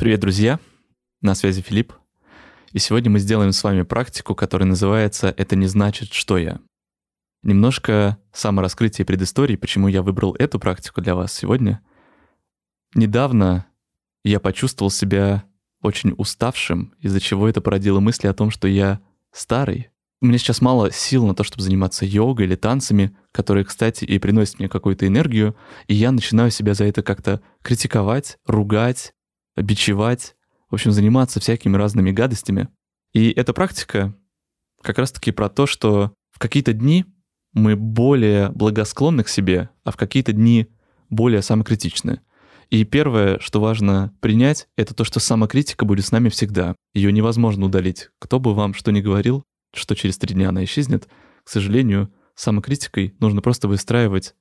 Привет, друзья! На связи Филипп. И сегодня мы сделаем с вами практику, которая называется «Это не значит, что я». Немножко самораскрытие предыстории, почему я выбрал эту практику для вас сегодня. Недавно я почувствовал себя очень уставшим, из-за чего это породило мысли о том, что я старый. У меня сейчас мало сил на то, чтобы заниматься йогой или танцами, которые, кстати, и приносят мне какую-то энергию, и я начинаю себя за это как-то критиковать, ругать, бичевать, в общем, заниматься всякими разными гадостями. И эта практика как раз-таки про то, что в какие-то дни мы более благосклонны к себе, а в какие-то дни более самокритичны. И первое, что важно принять, это то, что самокритика будет с нами всегда. Ее невозможно удалить. Кто бы вам что ни говорил, что через три дня она исчезнет, к сожалению, самокритикой нужно просто выстраивать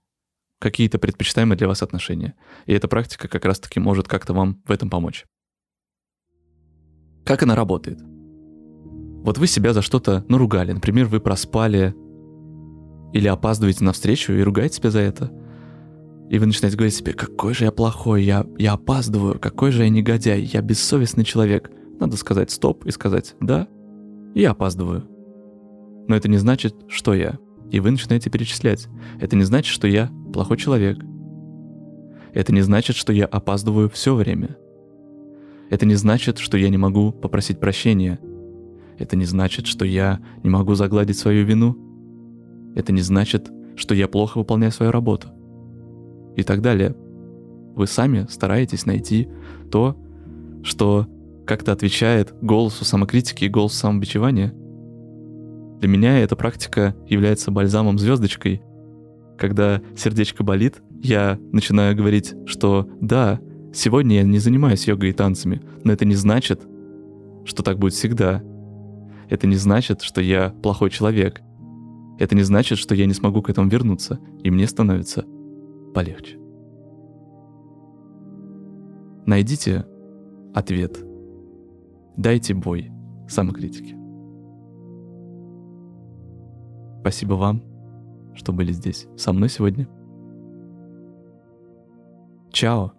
какие-то предпочитаемые для вас отношения. И эта практика как раз-таки может как-то вам в этом помочь. Как она работает? Вот вы себя за что-то наругали. Например, вы проспали или опаздываете на встречу и ругаете себя за это. И вы начинаете говорить себе, какой же я плохой, я, я опаздываю, какой же я негодяй, я бессовестный человек. Надо сказать стоп и сказать да, я опаздываю. Но это не значит, что я. И вы начинаете перечислять. Это не значит, что я плохой человек. Это не значит, что я опаздываю все время. Это не значит, что я не могу попросить прощения. Это не значит, что я не могу загладить свою вину. Это не значит, что я плохо выполняю свою работу. И так далее. Вы сами стараетесь найти то, что как-то отвечает голосу самокритики и голосу самобичевания – для меня эта практика является бальзамом-звездочкой. Когда сердечко болит, я начинаю говорить, что да, сегодня я не занимаюсь йогой и танцами, но это не значит, что так будет всегда. Это не значит, что я плохой человек. Это не значит, что я не смогу к этому вернуться, и мне становится полегче. Найдите ответ. Дайте бой самокритике. Спасибо вам, что были здесь со мной сегодня. Чао!